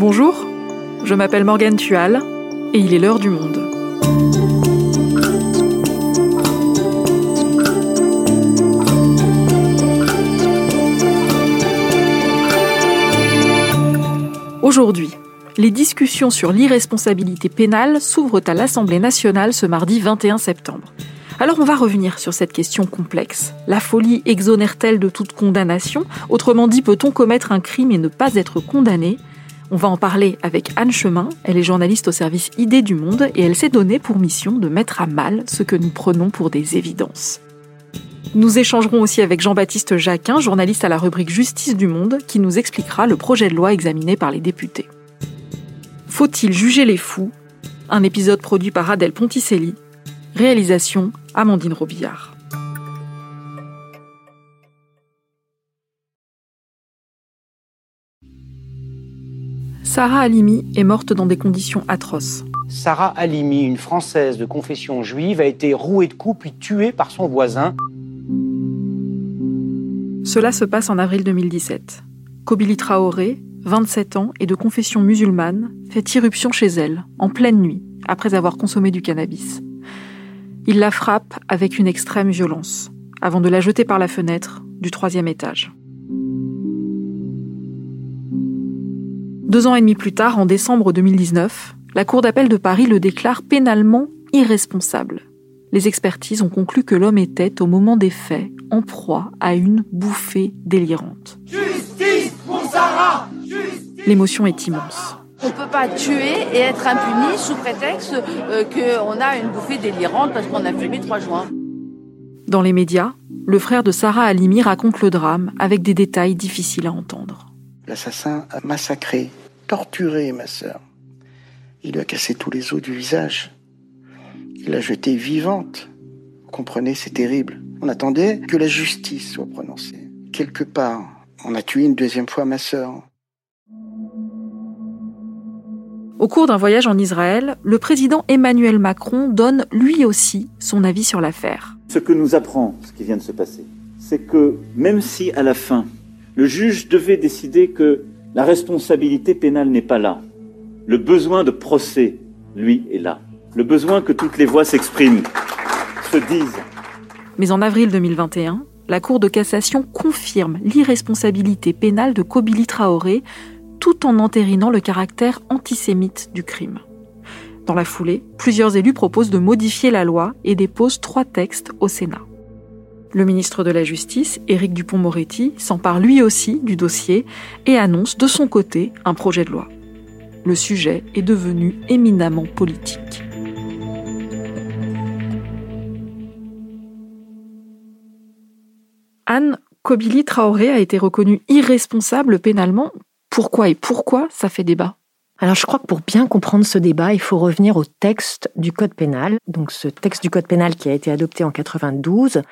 Bonjour, je m'appelle Morgane Tual et il est l'heure du monde. Aujourd'hui, les discussions sur l'irresponsabilité pénale s'ouvrent à l'Assemblée nationale ce mardi 21 septembre. Alors on va revenir sur cette question complexe. La folie exonère-t-elle de toute condamnation? Autrement dit, peut-on commettre un crime et ne pas être condamné? On va en parler avec Anne Chemin. Elle est journaliste au service Idées du Monde et elle s'est donnée pour mission de mettre à mal ce que nous prenons pour des évidences. Nous échangerons aussi avec Jean-Baptiste Jacquin, journaliste à la rubrique Justice du Monde, qui nous expliquera le projet de loi examiné par les députés. Faut-il juger les fous? Un épisode produit par Adèle Ponticelli. Réalisation Amandine Robillard. Sarah Halimi est morte dans des conditions atroces. Sarah Halimi, une Française de confession juive, a été rouée de coups puis tuée par son voisin. Cela se passe en avril 2017. Kobili Traoré, 27 ans et de confession musulmane, fait irruption chez elle, en pleine nuit, après avoir consommé du cannabis. Il la frappe avec une extrême violence, avant de la jeter par la fenêtre du troisième étage. Deux ans et demi plus tard, en décembre 2019, la Cour d'appel de Paris le déclare pénalement irresponsable les expertises ont conclu que l'homme était, au moment des faits, en proie à une bouffée délirante. Justice pour Sarah L'émotion est immense. On ne peut pas tuer et être impuni sous prétexte euh, qu'on a une bouffée délirante parce qu'on a fumé trois joints. Dans les médias, le frère de Sarah Halimi raconte le drame avec des détails difficiles à entendre. L'assassin a massacré, torturé ma sœur. Il lui a cassé tous les os du visage. Il l'a jetée vivante. Vous comprenez, c'est terrible. On attendait que la justice soit prononcée. Quelque part, on a tué une deuxième fois ma sœur. Au cours d'un voyage en Israël, le président Emmanuel Macron donne lui aussi son avis sur l'affaire. Ce que nous apprend ce qui vient de se passer, c'est que même si à la fin, le juge devait décider que la responsabilité pénale n'est pas là, le besoin de procès, lui, est là le besoin que toutes les voix s'expriment, se disent. Mais en avril 2021, la Cour de cassation confirme l'irresponsabilité pénale de Kobili Traoré tout en entérinant le caractère antisémite du crime. Dans la foulée, plusieurs élus proposent de modifier la loi et déposent trois textes au Sénat. Le ministre de la Justice, Éric Dupont-Moretti, s'empare lui aussi du dossier et annonce de son côté un projet de loi. Le sujet est devenu éminemment politique. Anne Kobili Traoré a été reconnue irresponsable pénalement. Pourquoi et pourquoi ça fait débat? Alors je crois que pour bien comprendre ce débat, il faut revenir au texte du Code pénal. Donc ce texte du Code pénal qui a été adopté en 92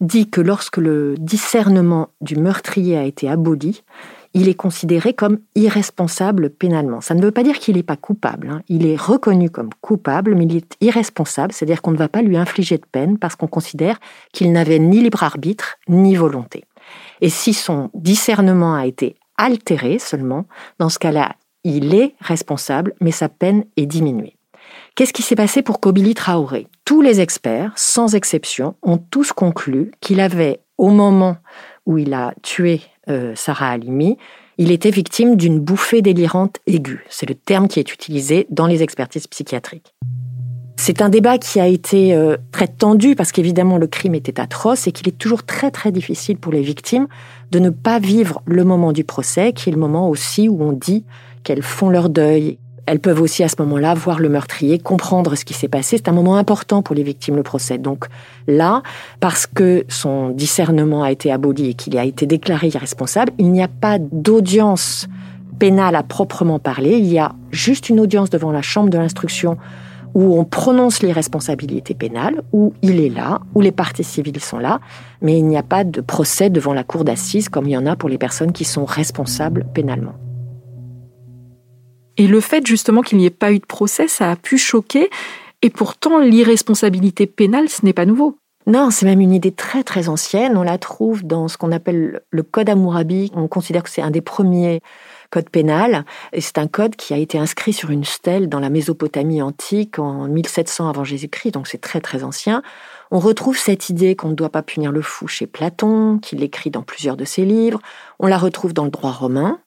dit que lorsque le discernement du meurtrier a été aboli, il est considéré comme irresponsable pénalement. Ça ne veut pas dire qu'il n'est pas coupable. Hein. Il est reconnu comme coupable, mais il est irresponsable, c'est-à-dire qu'on ne va pas lui infliger de peine parce qu'on considère qu'il n'avait ni libre arbitre ni volonté. Et si son discernement a été altéré seulement, dans ce cas-là, il est responsable, mais sa peine est diminuée. Qu'est-ce qui s'est passé pour Kobili Traoré? Tous les experts, sans exception, ont tous conclu qu'il avait, au moment où il a tué euh, Sarah Halimi, il était victime d'une bouffée délirante aiguë. C'est le terme qui est utilisé dans les expertises psychiatriques. C'est un débat qui a été euh, très tendu parce qu'évidemment le crime était atroce et qu'il est toujours très très difficile pour les victimes de ne pas vivre le moment du procès, qui est le moment aussi où on dit qu'elles font leur deuil, elles peuvent aussi à ce moment-là voir le meurtrier, comprendre ce qui s'est passé. C'est un moment important pour les victimes, le procès. Donc là, parce que son discernement a été aboli et qu'il a été déclaré irresponsable, il n'y a pas d'audience pénale à proprement parler. Il y a juste une audience devant la chambre de l'instruction où on prononce l'irresponsabilité pénale, où il est là, où les parties civiles sont là, mais il n'y a pas de procès devant la cour d'assises comme il y en a pour les personnes qui sont responsables pénalement. Et le fait justement qu'il n'y ait pas eu de procès, ça a pu choquer. Et pourtant, l'irresponsabilité pénale, ce n'est pas nouveau. Non, c'est même une idée très très ancienne. On la trouve dans ce qu'on appelle le Code Hammurabi. On considère que c'est un des premiers code pénal. Et c'est un code qui a été inscrit sur une stèle dans la Mésopotamie antique en 1700 avant Jésus-Christ, donc c'est très très ancien. On retrouve cette idée qu'on ne doit pas punir le fou chez Platon, qui l'écrit dans plusieurs de ses livres. On la retrouve dans le droit romain,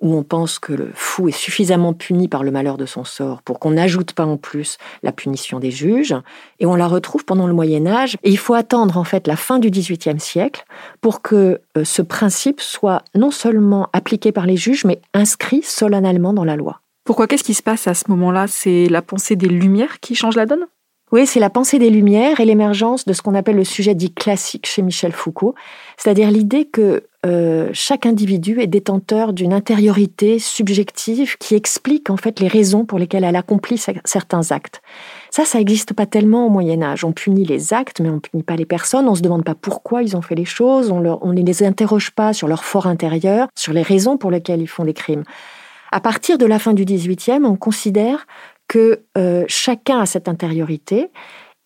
où on pense que le fou est suffisamment puni par le malheur de son sort pour qu'on n'ajoute pas en plus la punition des juges. Et on la retrouve pendant le Moyen Âge. Et il faut attendre en fait la fin du XVIIIe siècle pour que euh, ce principe soit non seulement appliqué par les juges, mais inscrit solennellement dans la loi. Pourquoi Qu'est-ce qui se passe à ce moment-là? C'est la pensée des Lumières qui change la donne? Oui, c'est la pensée des Lumières et l'émergence de ce qu'on appelle le sujet dit classique chez Michel Foucault, c'est-à-dire l'idée que euh, chaque individu est détenteur d'une intériorité subjective qui explique en fait les raisons pour lesquelles elle accomplit certains actes. Ça, ça n'existe pas tellement au Moyen Âge. On punit les actes, mais on punit pas les personnes. On se demande pas pourquoi ils ont fait les choses. On ne les interroge pas sur leur fort intérieur, sur les raisons pour lesquelles ils font des crimes. À partir de la fin du XVIIIe, on considère que euh, chacun a cette intériorité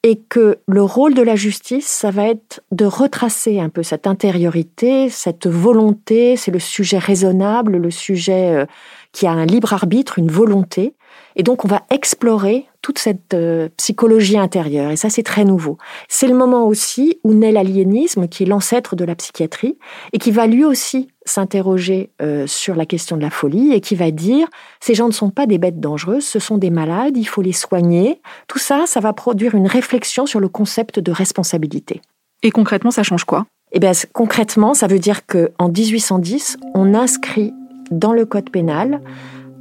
et que le rôle de la justice, ça va être de retracer un peu cette intériorité, cette volonté, c'est le sujet raisonnable, le sujet euh, qui a un libre arbitre, une volonté. Et donc on va explorer toute cette euh, psychologie intérieure. Et ça, c'est très nouveau. C'est le moment aussi où naît l'aliénisme, qui est l'ancêtre de la psychiatrie, et qui va lui aussi s'interroger euh, sur la question de la folie, et qui va dire, ces gens ne sont pas des bêtes dangereuses, ce sont des malades, il faut les soigner. Tout ça, ça va produire une réflexion sur le concept de responsabilité. Et concrètement, ça change quoi? Eh bien, concrètement, ça veut dire qu'en 1810, on inscrit dans le code pénal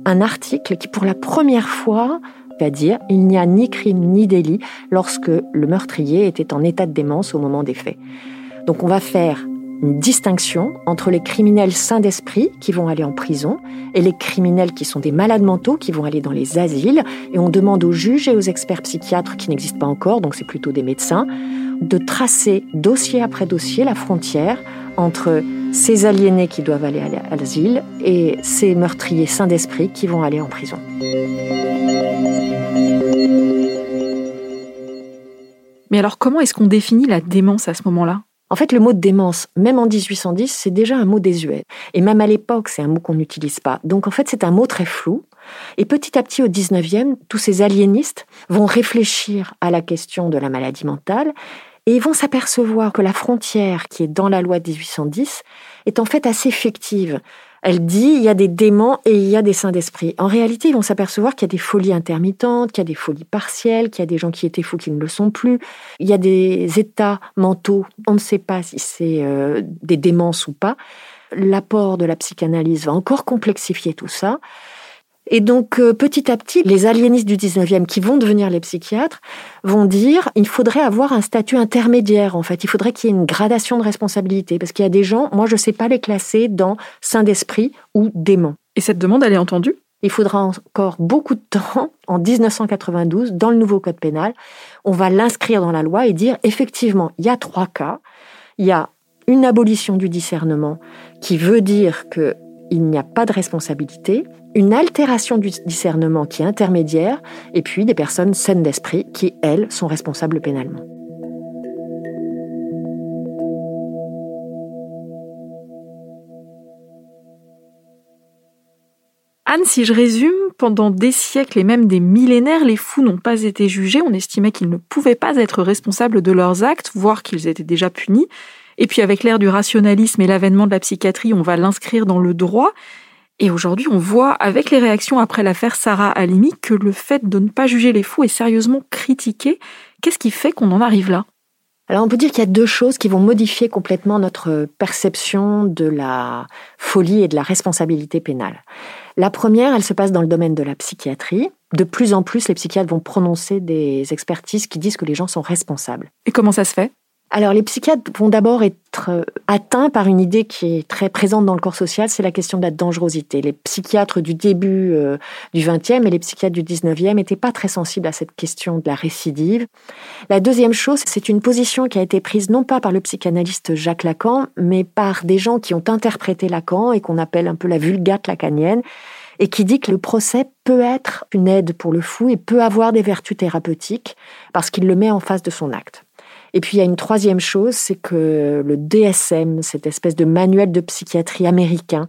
un article qui, pour la première fois, va dire il n'y a ni crime ni délit lorsque le meurtrier était en état de démence au moment des faits. Donc on va faire une distinction entre les criminels sains d'esprit qui vont aller en prison et les criminels qui sont des malades mentaux qui vont aller dans les asiles. Et on demande aux juges et aux experts psychiatres qui n'existent pas encore, donc c'est plutôt des médecins, de tracer dossier après dossier la frontière entre ces aliénés qui doivent aller à l'asile et ces meurtriers sains d'esprit qui vont aller en prison. Mais alors comment est-ce qu'on définit la démence à ce moment-là? En fait, le mot démence, même en 1810, c'est déjà un mot désuet. Et même à l'époque, c'est un mot qu'on n'utilise pas. Donc en fait, c'est un mot très flou. Et petit à petit, au 19e, tous ces aliénistes vont réfléchir à la question de la maladie mentale et ils vont s'apercevoir que la frontière qui est dans la loi de 1810 est en fait assez fictive. Elle dit il y a des démons et il y a des saints d'esprit. En réalité, ils vont s'apercevoir qu'il y a des folies intermittentes, qu'il y a des folies partielles, qu'il y a des gens qui étaient fous qui ne le sont plus. Il y a des états mentaux. On ne sait pas si c'est euh, des démences ou pas. L'apport de la psychanalyse va encore complexifier tout ça. Et donc, euh, petit à petit, les aliénistes du 19e qui vont devenir les psychiatres vont dire il faudrait avoir un statut intermédiaire, en fait. Il faudrait qu'il y ait une gradation de responsabilité. Parce qu'il y a des gens, moi, je ne sais pas les classer dans saint d'esprit ou démon. Et cette demande, elle est entendue? Il faudra encore beaucoup de temps, en 1992, dans le nouveau code pénal, on va l'inscrire dans la loi et dire effectivement, il y a trois cas. Il y a une abolition du discernement qui veut dire que il n'y a pas de responsabilité, une altération du discernement qui est intermédiaire, et puis des personnes saines d'esprit qui, elles, sont responsables pénalement. Anne, si je résume, pendant des siècles et même des millénaires, les fous n'ont pas été jugés. On estimait qu'ils ne pouvaient pas être responsables de leurs actes, voire qu'ils étaient déjà punis. Et puis avec l'ère du rationalisme et l'avènement de la psychiatrie, on va l'inscrire dans le droit. Et aujourd'hui, on voit, avec les réactions après l'affaire Sarah Halimi, que le fait de ne pas juger les fous est sérieusement critiqué. Qu'est-ce qui fait qu'on en arrive là? Alors on peut dire qu'il y a deux choses qui vont modifier complètement notre perception de la folie et de la responsabilité pénale. La première, elle se passe dans le domaine de la psychiatrie. De plus en plus, les psychiatres vont prononcer des expertises qui disent que les gens sont responsables. Et comment ça se fait? Alors les psychiatres vont d'abord être euh, atteints par une idée qui est très présente dans le corps social, c'est la question de la dangerosité. Les psychiatres du début euh, du XXe et les psychiatres du XIXe n'étaient pas très sensibles à cette question de la récidive. La deuxième chose, c'est une position qui a été prise non pas par le psychanalyste Jacques Lacan, mais par des gens qui ont interprété Lacan et qu'on appelle un peu la vulgate lacanienne, et qui dit que le procès peut être une aide pour le fou et peut avoir des vertus thérapeutiques parce qu'il le met en face de son acte. Et puis il y a une troisième chose, c'est que le DSM, cette espèce de manuel de psychiatrie américain,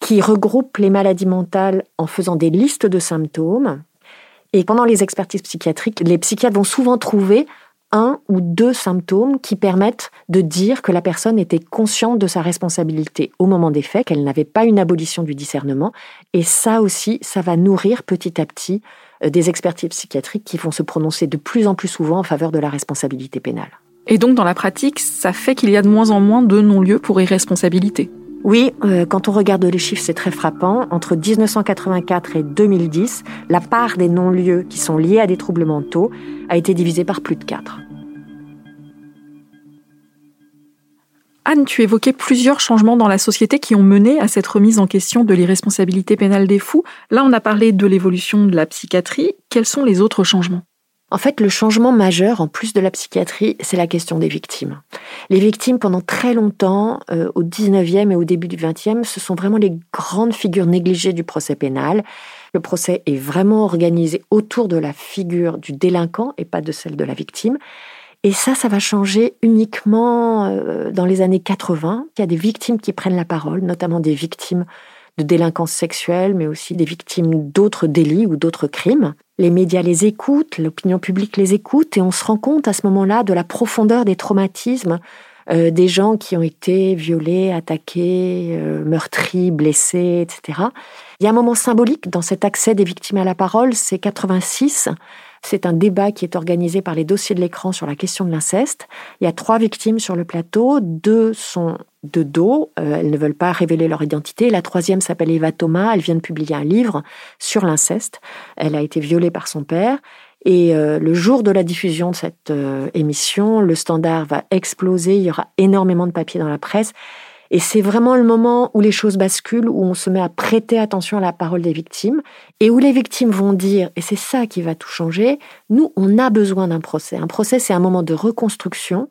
qui regroupe les maladies mentales en faisant des listes de symptômes. Et pendant les expertises psychiatriques, les psychiatres vont souvent trouver un ou deux symptômes qui permettent de dire que la personne était consciente de sa responsabilité au moment des faits, qu'elle n'avait pas une abolition du discernement. Et ça aussi, ça va nourrir petit à petit des expertises psychiatriques qui vont se prononcer de plus en plus souvent en faveur de la responsabilité pénale. Et donc, dans la pratique, ça fait qu'il y a de moins en moins de non-lieux pour irresponsabilité. Oui, euh, quand on regarde les chiffres, c'est très frappant. Entre 1984 et 2010, la part des non-lieux qui sont liés à des troubles mentaux a été divisée par plus de 4. Anne, tu évoquais plusieurs changements dans la société qui ont mené à cette remise en question de l'irresponsabilité pénale des fous. Là, on a parlé de l'évolution de la psychiatrie. Quels sont les autres changements? En fait, le changement majeur, en plus de la psychiatrie, c'est la question des victimes. Les victimes, pendant très longtemps, euh, au 19e et au début du 20e, ce sont vraiment les grandes figures négligées du procès pénal. Le procès est vraiment organisé autour de la figure du délinquant et pas de celle de la victime. Et ça, ça va changer uniquement euh, dans les années 80. Il y a des victimes qui prennent la parole, notamment des victimes de délinquance sexuelle, mais aussi des victimes d'autres délits ou d'autres crimes. Les médias les écoutent, l'opinion publique les écoute, et on se rend compte à ce moment-là de la profondeur des traumatismes euh, des gens qui ont été violés, attaqués, euh, meurtris, blessés, etc. Il y a un moment symbolique dans cet accès des victimes à la parole, c'est 86. C'est un débat qui est organisé par les dossiers de l'écran sur la question de l'inceste. Il y a trois victimes sur le plateau, deux sont de dos, euh, elles ne veulent pas révéler leur identité. La troisième s'appelle Eva Thomas, elle vient de publier un livre sur l'inceste. Elle a été violée par son père. Et euh, le jour de la diffusion de cette euh, émission, le standard va exploser, il y aura énormément de papiers dans la presse. Et c'est vraiment le moment où les choses basculent, où on se met à prêter attention à la parole des victimes, et où les victimes vont dire, et c'est ça qui va tout changer, nous, on a besoin d'un procès. Un procès, c'est un moment de reconstruction,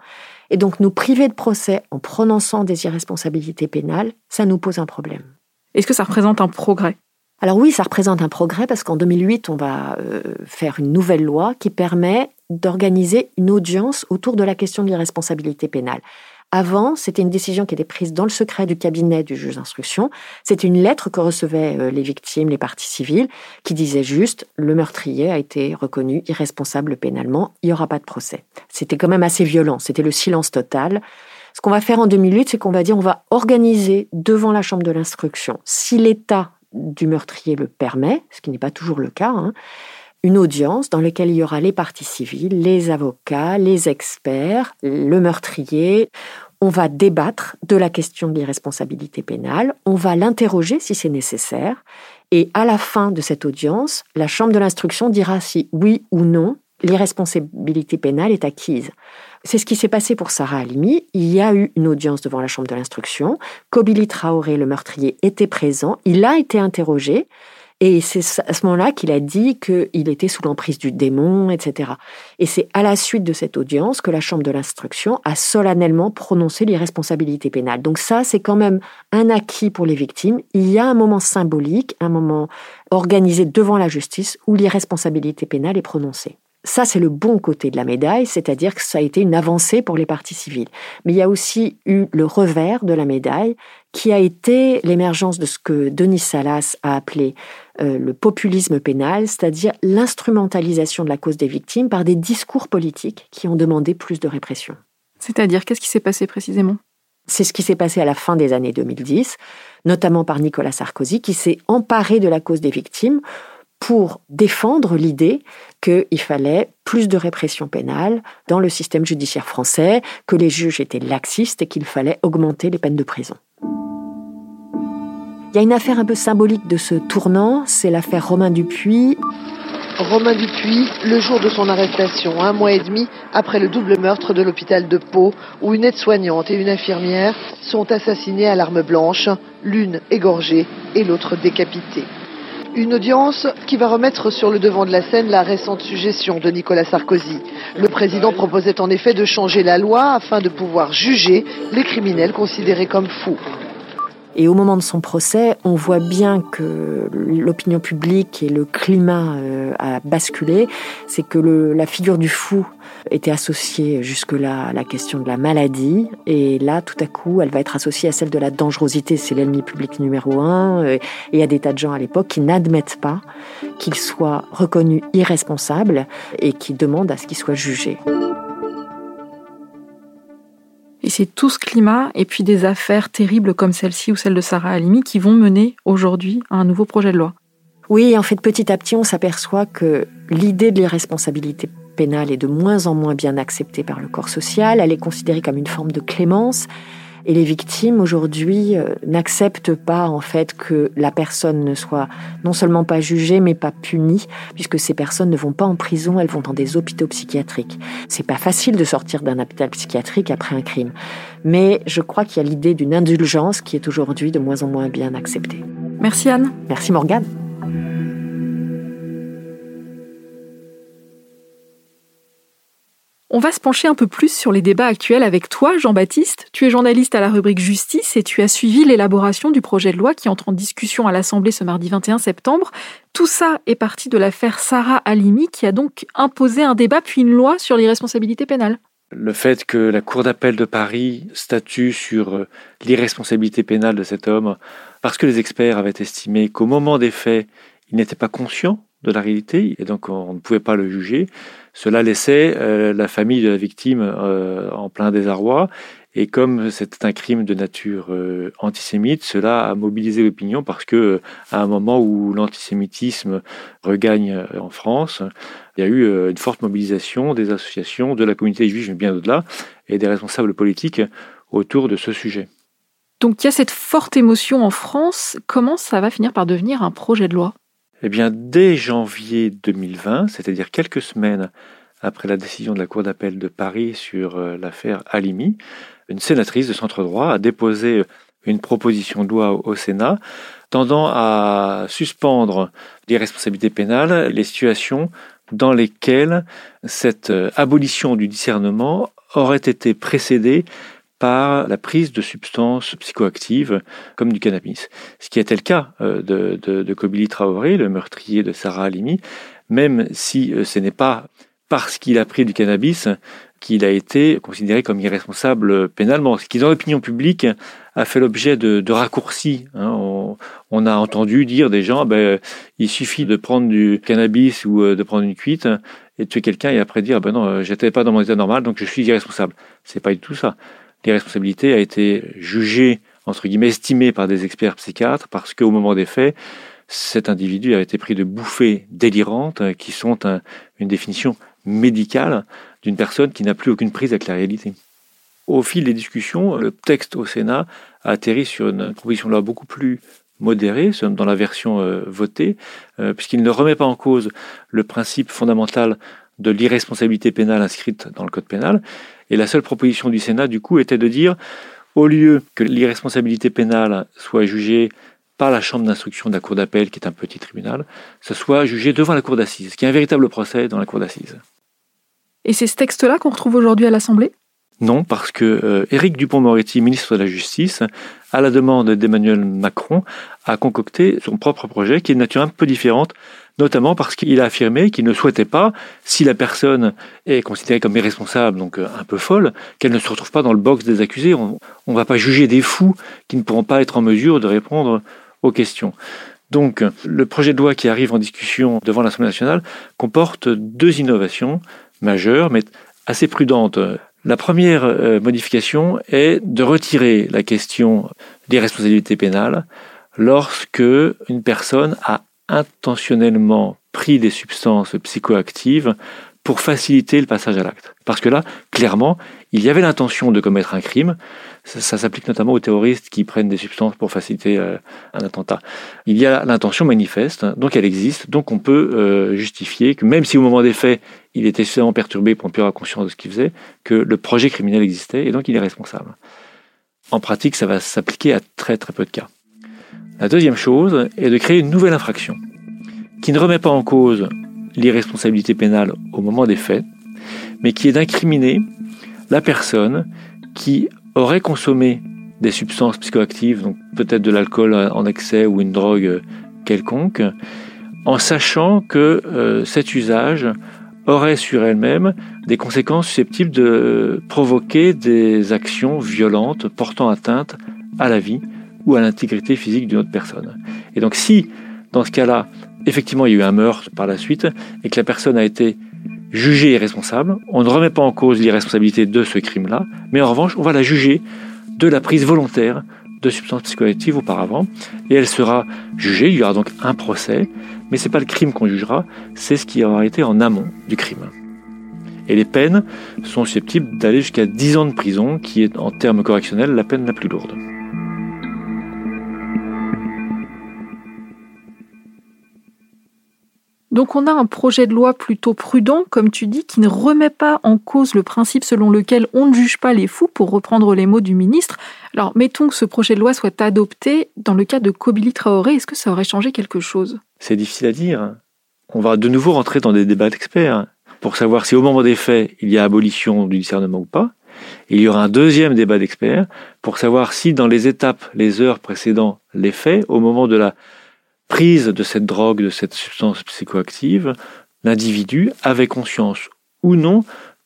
et donc nous priver de procès en prononçant des irresponsabilités pénales, ça nous pose un problème. Est-ce que ça représente un progrès? Alors oui, ça représente un progrès parce qu'en 2008, on va euh, faire une nouvelle loi qui permet d'organiser une audience autour de la question de l'irresponsabilité pénale. Avant, c'était une décision qui était prise dans le secret du cabinet du juge d'instruction. C'était une lettre que recevaient euh, les victimes, les parties civiles, qui disait juste le meurtrier a été reconnu irresponsable pénalement, il n'y aura pas de procès. C'était quand même assez violent, c'était le silence total. Ce qu'on va faire en 2008, c'est qu'on va dire on va organiser devant la chambre de l'instruction, si l'état du meurtrier le permet, ce qui n'est pas toujours le cas, hein, une audience dans laquelle il y aura les parties civiles, les avocats, les experts, le meurtrier. On va débattre de la question de l'irresponsabilité pénale, on va l'interroger si c'est nécessaire, et à la fin de cette audience, la Chambre de l'instruction dira si oui ou non l'irresponsabilité pénale est acquise. C'est ce qui s'est passé pour Sarah Halimi. Il y a eu une audience devant la Chambre de l'instruction. Kobili Traoré, le meurtrier, était présent. Il a été interrogé. Et c'est à ce moment-là qu'il a dit qu'il était sous l'emprise du démon, etc. Et c'est à la suite de cette audience que la Chambre de l'instruction a solennellement prononcé l'irresponsabilité pénale. Donc ça, c'est quand même un acquis pour les victimes. Il y a un moment symbolique, un moment organisé devant la justice où l'irresponsabilité pénale est prononcée. Ça, c'est le bon côté de la médaille, c'est-à-dire que ça a été une avancée pour les parties civiles. Mais il y a aussi eu le revers de la médaille, qui a été l'émergence de ce que Denis Salas a appelé euh, le populisme pénal, c'est-à-dire l'instrumentalisation de la cause des victimes par des discours politiques qui ont demandé plus de répression. C'est-à-dire, qu'est-ce qui s'est passé précisément? C'est ce qui s'est passé à la fin des années 2010, notamment par Nicolas Sarkozy, qui s'est emparé de la cause des victimes pour défendre l'idée qu'il fallait plus de répression pénale dans le système judiciaire français, que les juges étaient laxistes et qu'il fallait augmenter les peines de prison. Il y a une affaire un peu symbolique de ce tournant, c'est l'affaire Romain Dupuis. Romain Dupuis, le jour de son arrestation, un mois et demi après le double meurtre de l'hôpital de Pau, où une aide-soignante et une infirmière sont assassinées à l'arme blanche, l'une égorgée et l'autre décapitée. Une audience qui va remettre sur le devant de la scène la récente suggestion de Nicolas Sarkozy. Le président proposait en effet de changer la loi afin de pouvoir juger les criminels considérés comme fous. Et au moment de son procès, on voit bien que l'opinion publique et le climat euh, a basculé. C'est que la figure du fou était associée jusque-là à la question de la maladie. Et là, tout à coup, elle va être associée à celle de la dangerosité. C'est l'ennemi public numéro un. Euh, et il y a des tas de gens à l'époque qui n'admettent pas qu'il soit reconnu irresponsable et qui demandent à ce qu'il soit jugé. Et c'est tout ce climat et puis des affaires terribles comme celle-ci ou celle de Sarah Halimi qui vont mener aujourd'hui à un nouveau projet de loi. Oui, en fait, petit à petit, on s'aperçoit que l'idée de l'irresponsabilité pénale est de moins en moins bien acceptée par le corps social. Elle est considérée comme une forme de clémence. Et les victimes aujourd'hui euh, n'acceptent pas en fait que la personne ne soit non seulement pas jugée mais pas punie, puisque ces personnes ne vont pas en prison, elles vont dans des hôpitaux psychiatriques. C'est pas facile de sortir d'un hôpital psychiatrique après un crime, mais je crois qu'il y a l'idée d'une indulgence qui est aujourd'hui de moins en moins bien acceptée. Merci Anne. Merci Morgane. On va se pencher un peu plus sur les débats actuels avec toi, Jean-Baptiste. Tu es journaliste à la rubrique Justice et tu as suivi l'élaboration du projet de loi qui entre en discussion à l'Assemblée ce mardi 21 septembre. Tout ça est parti de l'affaire Sarah Halimi qui a donc imposé un débat puis une loi sur l'irresponsabilité pénale. Le fait que la Cour d'appel de Paris statue sur euh, l'irresponsabilité pénale de cet homme, parce que les experts avaient estimé qu'au moment des faits, il n'était pas conscient de la réalité et donc on ne pouvait pas le juger, cela laissait euh, la famille de la victime euh, en plein désarroi. Et comme c'était un crime de nature euh, antisémite, cela a mobilisé l'opinion parce que à un moment où l'antisémitisme regagne en France, il y a eu une forte mobilisation des associations, de la communauté juive, mais bien au-delà, et des responsables politiques autour de ce sujet. Donc il y a cette forte émotion en France. Comment ça va finir par devenir un projet de loi? Eh bien, dès janvier 2020, c'est-à-dire quelques semaines après la décision de la Cour d'appel de Paris sur euh, l'affaire Halimi, une sénatrice de centre droit a déposé une proposition de loi au Sénat tendant à suspendre les responsabilités pénales les situations dans lesquelles cette euh, abolition du discernement aurait été précédée par la prise de substances psychoactives comme du cannabis. Ce qui était le cas euh, de, de, de Kobili Traoré, le meurtrier de Sarah Halimi, même si euh, ce n'est pas parce qu'il a pris du cannabis qu'il a été considéré comme irresponsable pénalement. Ce qui, dans l'opinion publique, a fait l'objet de, de raccourcis. Hein. On, a entendu dire des gens, ben, il suffit de prendre du cannabis ou euh, de prendre une cuite et de tuer quelqu'un et après dire, ben non, j'étais pas dans mon état normal, donc je suis irresponsable. C'est pas du tout ça l'irresponsabilité a été jugée, entre guillemets, estimée par des experts psychiatres parce qu'au moment des faits, cet individu a été pris de bouffées délirantes euh, qui sont une définition médicale d'une personne qui n'a plus aucune prise avec la réalité. Au fil des discussions, le texte au Sénat a atterri sur une proposition de loi beaucoup plus modérée dans la version euh, votée, euh, puisqu'il ne remet pas en cause le principe fondamental de l'irresponsabilité pénale inscrite dans le Code pénal, et la seule proposition du Sénat, du coup, était de dire, au lieu que l'irresponsabilité pénale soit jugée par la chambre d'instruction de la cour d'appel, qui est un petit tribunal, ce soit jugé devant la cour d'assises, qui est un véritable procès dans la cour d'assises. Et c'est ce texte-là qu'on retrouve aujourd'hui à l'Assemblée? Non, parce que euh, Éric Dupont-Moretti, ministre de la Justice, à la demande d'Emmanuel Macron, a concocté son propre projet, qui est de nature un peu différente notamment parce qu'il a affirmé qu'il ne souhaitait pas, si la personne est considérée comme irresponsable, donc euh, un peu folle, qu'elle ne se retrouve pas dans le box des accusés. On ne va pas juger des fous qui ne pourront pas être en mesure de répondre aux questions. Donc, le projet de loi qui arrive en discussion devant l'Assemblée nationale comporte deux innovations majeures, mais assez prudentes. La première euh, modification est de retirer la question des responsabilités pénales lorsque une personne a intentionnellement pris des substances psychoactives pour faciliter le passage à l'acte. Parce que là, clairement, il y avait l'intention de commettre un crime. Ça, s'applique notamment aux terroristes qui prennent des substances pour faciliter euh, un attentat. Il y a l'intention manifeste, donc elle existe, donc on peut euh, justifier que même si au moment des faits, il était suffisamment perturbé pour ne plus avoir conscience de ce qu'il faisait, que le projet criminel existait et donc il est responsable. En pratique, ça va s'appliquer à très très peu de cas. La deuxième chose est de créer une nouvelle infraction qui ne remet pas en cause l'irresponsabilité pénale au moment des faits, mais qui est d'incriminer la personne qui aurait consommé des substances psychoactives, donc peut-être de l'alcool en excès ou une drogue quelconque, en sachant que euh, cet usage aurait sur elle-même des conséquences susceptibles de provoquer des actions violentes portant atteinte à la vie ou à l'intégrité physique d'une autre personne. Et donc si, dans ce cas-là, effectivement il y a eu un meurtre par la suite et que la personne a été jugée irresponsable, on ne remet pas en cause l'irresponsabilité de ce crime-là, mais en revanche on va la juger de la prise volontaire de substances psychoactives auparavant, et elle sera jugée, il y aura donc un procès, mais ce n'est pas le crime qu'on jugera, c'est ce qui aura été en amont du crime. Et les peines sont susceptibles d'aller jusqu'à 10 ans de prison, qui est en termes correctionnels la peine la plus lourde. Donc on a un projet de loi plutôt prudent, comme tu dis, qui ne remet pas en cause le principe selon lequel on ne juge pas les fous, pour reprendre les mots du ministre. Alors mettons que ce projet de loi soit adopté dans le cas de Kobili Traoré, est-ce que ça aurait changé quelque chose? C'est difficile à dire. On va de nouveau rentrer dans des débats d'experts pour savoir si au moment des faits, il y a abolition du discernement ou pas. il y aura un deuxième débat d'experts pour savoir si dans les étapes, les heures précédant les faits, au moment de la prise de cette drogue, de cette substance psychoactive, l'individu avait conscience ou non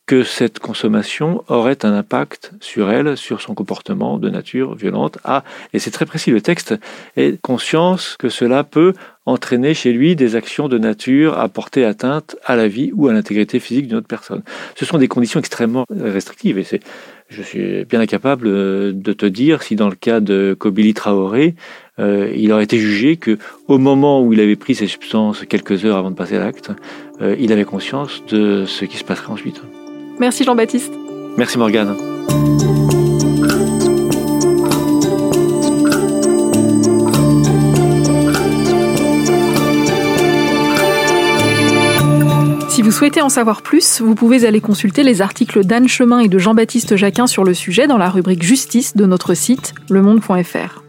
que cette consommation aurait un impact sur elle, sur son comportement de nature violente. Ah, et c'est très précis, le texte est conscience que cela peut entraîner chez lui des actions de nature à porter atteinte à la vie ou à l'intégrité physique d'une autre personne. Ce sont des conditions extrêmement restrictives et c'est, je suis bien incapable de te dire si dans le cas de Kobili Traoré, euh, il aurait été jugé que au moment où il avait pris ces substances quelques heures avant de passer à l'acte, euh, il avait conscience de ce qui se passerait ensuite. Merci Jean-Baptiste. Merci Morgane. Si vous souhaitez en savoir plus, vous pouvez aller consulter les articles d'Anne Chemin et de Jean-Baptiste Jacquin sur le sujet dans la rubrique Justice de notre site lemonde.fr.